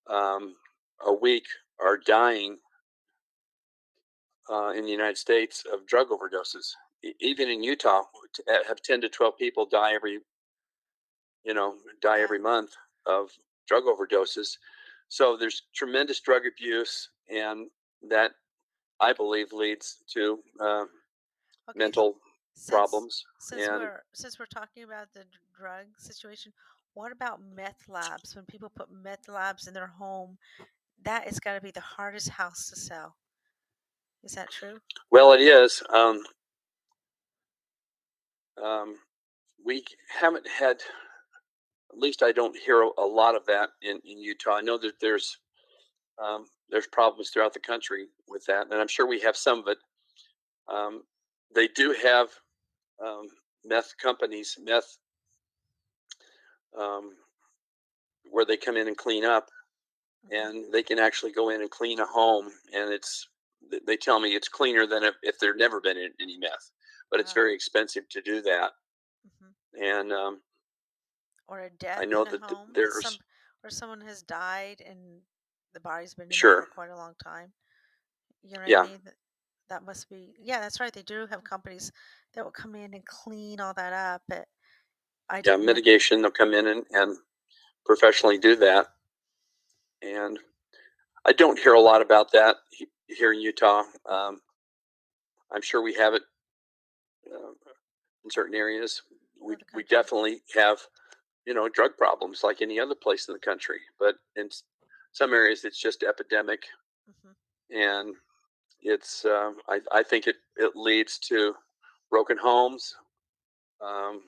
um, a week are dying uh, in the United States of drug overdoses. Even in Utah, have 10 to 12 people die every you know die every month of drug overdoses. So there's tremendous drug abuse, and that I believe leads to uh, Okay, mental since, problems. Since and we're since we're talking about the drug situation, what about meth labs? When people put meth labs in their home, that is got to be the hardest house to sell. Is that true? well, it is. Um, um, we haven't had, at least I don't hear a a lot of that in, in Utah. I know that there's um, there's problems throughout the country with that, and I'm sure we have some of it. Um, they do have um, meth companies, meth, um, where they come in and clean up, Mhm. and they can actually go in and clean a home, and it's they tell me it's cleaner than if, if there'd never been in- any meth, but it's Wow. very expensive to do that, Mhm. and um, Or a death I know in that there's some or someone has died and the body's been sure, for quite a long time. You know what I mean? That, must be yeah, that's right. They do have companies that will come in and clean all that up. But I yeah, didn't know. mitigation. They'll come in and, and professionally do that, and I don't hear a lot about that here in Utah. Um, I'm sure we have it uh, in certain areas. We we definitely have you know, drug problems like any other place in the country. But in some areas, it's just epidemic, mm-hmm. and it's. Um, I I think it it leads to broken homes. Um,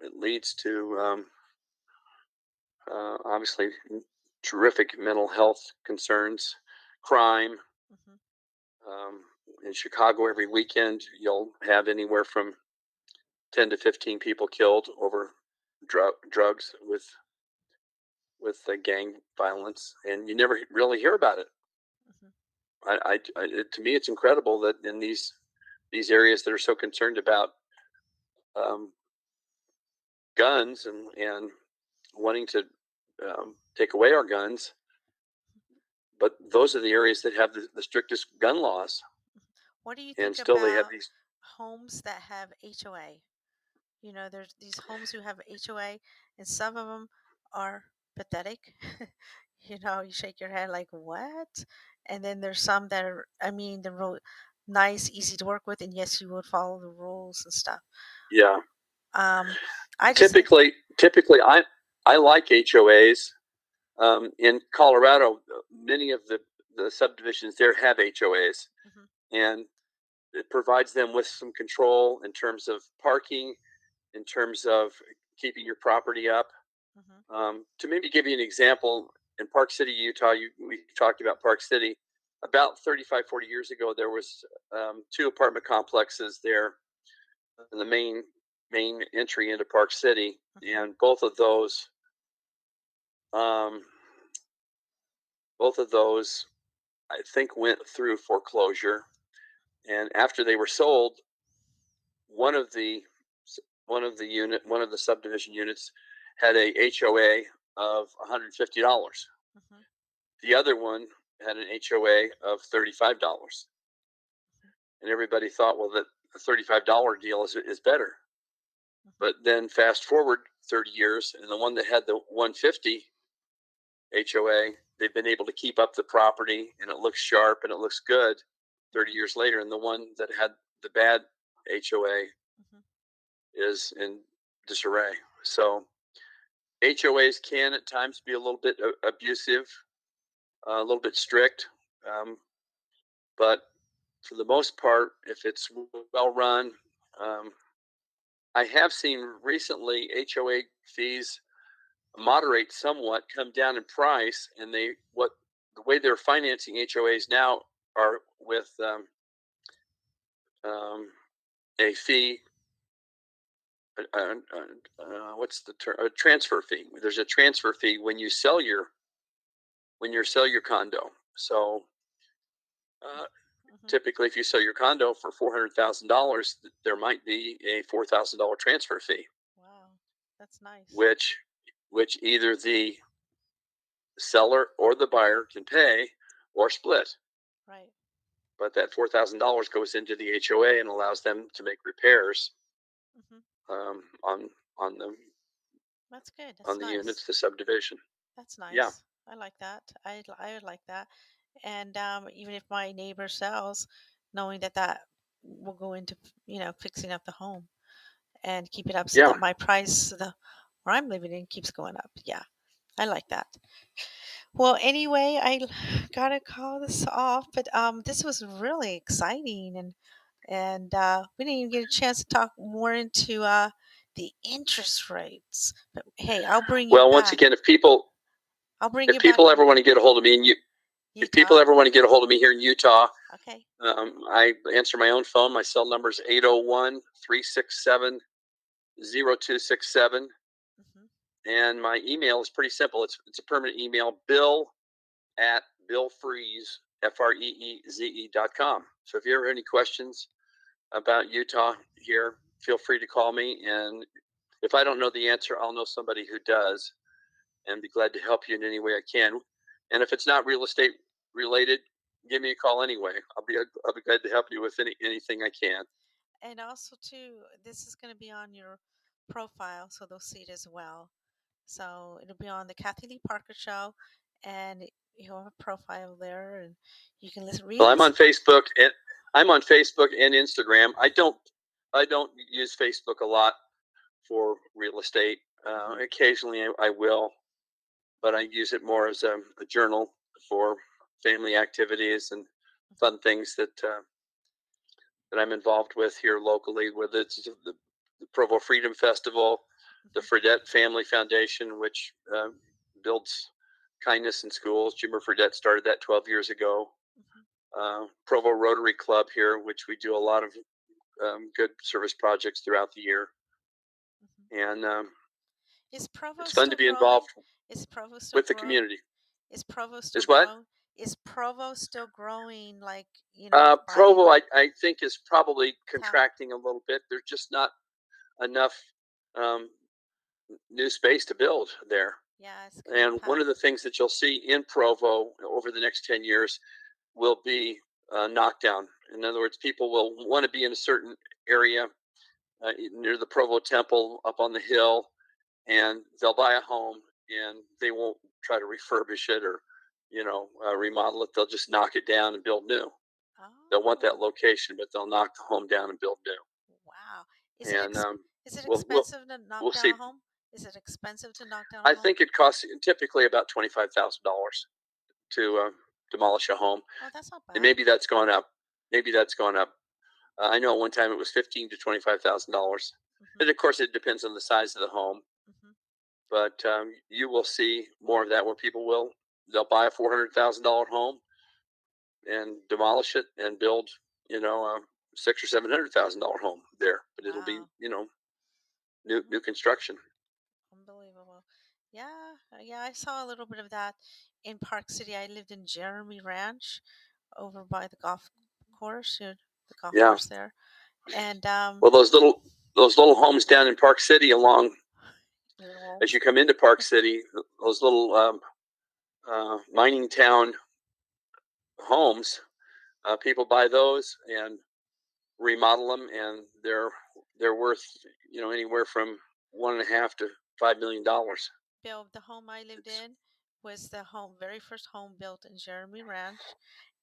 it leads to um, uh, obviously terrific mental health concerns, crime. Mm-hmm. Um, in Chicago, every weekend you'll have anywhere from 10 to 15 people killed over dr- drugs with with the gang violence, and you never really hear about it. Mm-hmm. I, I, I to me, it's incredible that in these these areas that are so concerned about um, guns and and wanting to um, take away our guns, but those are the areas that have the, the strictest gun laws. What do you think and still about they have these homes that have HOA? You know, there's these homes who have HOA, and some of them are pathetic. *laughs* you know, you shake your head like, what? And then there's some that are, I mean, they're real nice, easy to work with, and yes, you would follow the rules and stuff. Yeah. Um, I typically, typically, I I like HOAs. Um, in Colorado, many of the the subdivisions there have HOAs, mm-hmm. and it provides them with some control in terms of parking in terms of keeping your property up. Mm-hmm. Um, to maybe give you an example, in Park City, Utah, you, we talked about Park City. About 35, 40 years ago, there was um, two apartment complexes there in the main main entry into Park City, mm-hmm. and both of those, um, both of those, I think went through foreclosure. And after they were sold, one of the one of the unit, one of the subdivision units had a HOA of 150. dollars mm-hmm. The other one had an HOA of $35. dollars And everybody thought, well, that the $35 deal is, is better. Mm-hmm. But then fast forward 30 years, and the one that had the 150 HOA, they've been able to keep up the property and it looks sharp and it looks good 30 years later. And the one that had the bad HOA is in disarray. So HOAs can at times be a little bit abusive, a little bit strict, um, but for the most part, if it's well run, um, I have seen recently HOA fees moderate somewhat, come down in price, and they what the way they're financing HOAs now are with um, um, a fee uh, uh, uh, what's the term? A transfer fee. There's a transfer fee when you sell your when you sell your condo. So uh, mm-hmm. typically, if you sell your condo for four hundred thousand dollars, there might be a four thousand dollar transfer fee. Wow, that's nice. Which which either the seller or the buyer can pay or split. Right. But that four thousand dollars goes into the HOA and allows them to make repairs. Mm-hmm um, on on the That's good. That's on the units, the subdivision. That's nice. Yeah. I like that. I I like that. And um, even if my neighbor sells, knowing that that will go into you know fixing up the home and keep it up so Yeah. that my price the where I'm living in keeps going up. Yeah, I like that. Well, anyway, I *sighs* gotta call this off, but um, this was really exciting and and uh, we didn't even get a chance to talk more into uh, the interest rates. But hey, I'll bring you. Well, once again, if people, I'll bring if people ever want to get a hold of me, and you, if people ever want to get a hold of me here in Utah, okay, um, I answer my own phone. My cell number is 801 367 0267. Mm-hmm. And my email is pretty simple. It's it's a permanent email, bill at billfreeze, F R E E Z E dot com. So if you ever have any questions, about Utah here, feel free to call me. And if I don't know the answer, I'll know somebody who does and be glad to help you in any way I can. And if it's not real estate related, give me a call anyway. I'll be I'll be glad to help you with any anything I can. And also too, this is going to be on your profile, so they'll see it as well. So it'll be on the Kathy Lee Parker Show, and you'll have a profile there, and you can listen. Well, I'm on Facebook, and I'm on Facebook and Instagram. I don't I don't use Facebook a lot for real estate. Uh, Mhm. occasionally, I, I will, but I use it more as a, a journal for family activities and fun things that uh, that I'm involved with here locally. Whether it's the, the Provo Freedom Festival, the Mhm. Fredette Family Foundation, which uh, builds kindness in schools. Jimmer Fredette started that 12 years ago. Uh, Provo Rotary Club here, which we do a lot of um, good service projects throughout the year, Mhm. and um, Is Provo it's fun to be involved Is Provo still with the growing? community. Is Provo still Is what? growing? Is Provo still growing? Like you know, Uh, Provo, I, I think, is probably contracting a little bit. There's just not enough um, new space to build there. Yeah, it's And one of the things that you'll see in Provo over the next 10 years will be uh, knockdown. In other words, people will want to be in a certain area uh, near the Provo Temple up on the hill, and they'll buy a home and they won't try to refurbish it or, you know, uh, remodel it. They'll just knock it down and build new. Oh. They'll want that Oh, location, but they'll knock the home down and build new. wow. Is it And ex- um, is it we'll, we'll, expensive to knock we'll down see. a home? Is it expensive to knock down a I home? I think it costs typically about $25,000 to uh, demolish a home. Oh, that's not And bad. maybe that's gone up. Maybe that's gone up. Uh, I know at one time it was fifteen to twenty-five thousand dollars, Mhm. and of course it depends on the size of the home. Mhm. But um, you will see more of that where people will they'll buy a four hundred thousand dollar home and demolish it and build you know a six or seven hundred thousand dollar home there. But it'll be you know new Mhm. new construction. Yeah, uh, yeah, I saw a little bit of that in Park City. I lived in Jeremy Ranch over by the golf course, you know, the golf Yeah. course there. And um Well, those little those little homes down in Park City along *laughs* little as you come into Park City, those little um, uh, mining town homes, uh, people buy those and remodel them, and they're they're worth you know anywhere from one and a half to five million dollars. Bill, the home I lived in was the home, very first home built in Jeremy Ranch.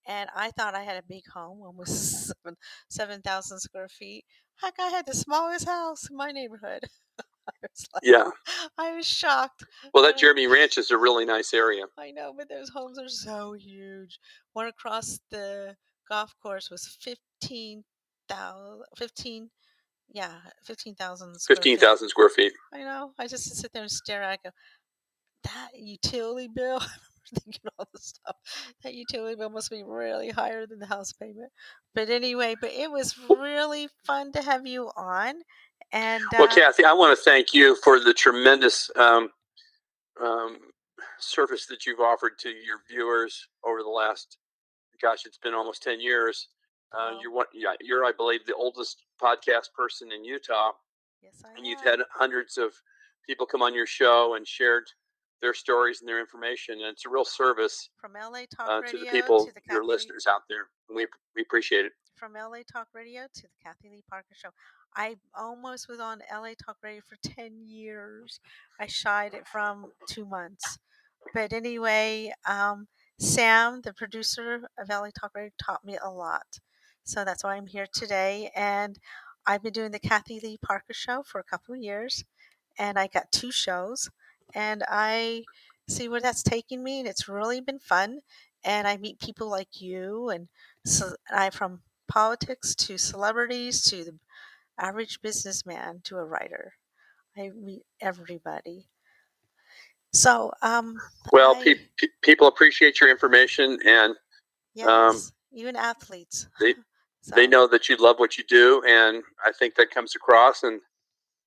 And I thought I had a big home, almost seven seven thousand square feet. Heck, I had the smallest house in my neighborhood. *laughs* I like, yeah. I was shocked. Well, that Jeremy Ranch is a really nice area. I know, but those homes are so huge. One across the golf course was 15,000, 15, yeah, 15,000 square Fifteen feet. square feet. I know. I just sit there and stare at it. I go, that utility bill, *laughs* I remember thinking all this stuff. That utility bill must be really higher than the house payment. But anyway, but it was really fun to have you on. And Well, uh, Kathy, I want to thank you for the tremendous um, um, service that you've offered to your viewers over the last, gosh, it's been almost ten years. Uh, you're one, yeah, you're, I believe, the oldest podcast person in Utah, yes, I and you've had hundreds of people come on your show and shared their stories and their information, and it's a real service From LA Talk uh, to the people, to the your listeners out there. We we appreciate it. from LA Talk Radio to the Kathy Lee Parker Show. I almost was on LA Talk Radio for 10 years. I shied it from two months. But anyway, um, Sam, the producer of LA Talk Radio, taught me a lot. So that's why I'm here today. And I've been doing the Kathy Lee Parker Show for a couple of years. And I got two shows. And I see where that's taking me. And it's really been fun. And I meet people like you. And so I from politics to celebrities to the average businessman to a writer. I meet everybody. So, um, Well, I pe- pe- people appreciate your information, and um, yes, even athletes. they So, they know that you love what you do, and I think that comes across. and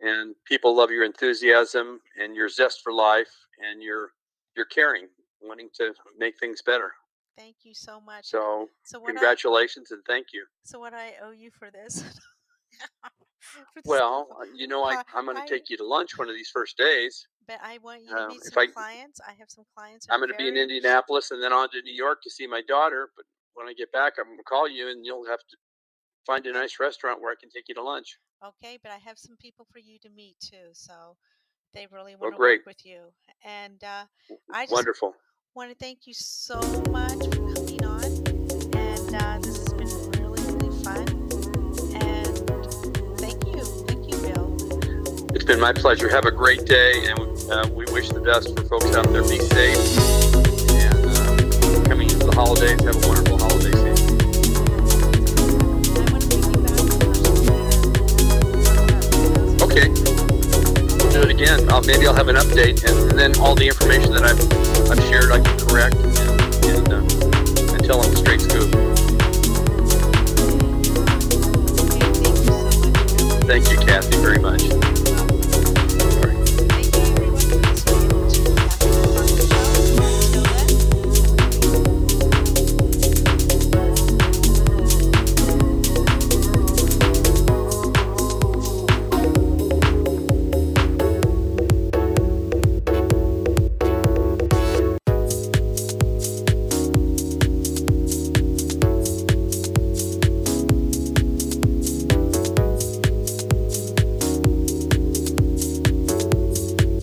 And people love your enthusiasm and your zest for life, and your your caring, wanting to make things better. thank you so much. So, So what I congratulations and thank you. so what I owe you for this? *laughs* For this Well, info- uh, you know, I, I'm going to take you to lunch one of these first days. but I want you to um, meet some I- clients. I have some clients. I'm going to be in Indianapolis and then on to New York to see my daughter. But when I get back, I'm going to call you and you'll have to find a nice restaurant where I can take you to lunch. Okay, but I have some people for you to meet too. So they really Well, want to great. work with you. And uh, I just Wonderful. want to thank you so much for coming on. And uh, this has been really, really fun. And thank you. Thank you, Bill. It's It's been my pleasure. Have a great day, and uh, we wish the best for folks out there. Be safe, and uh, coming into the holidays, have a wonderful do it again. I'll, maybe I'll have an update, and, and, then all the information that I've I've shared, I can correct and, and, uh, and tell them the straight scoop. Thank you, Kathy, very much.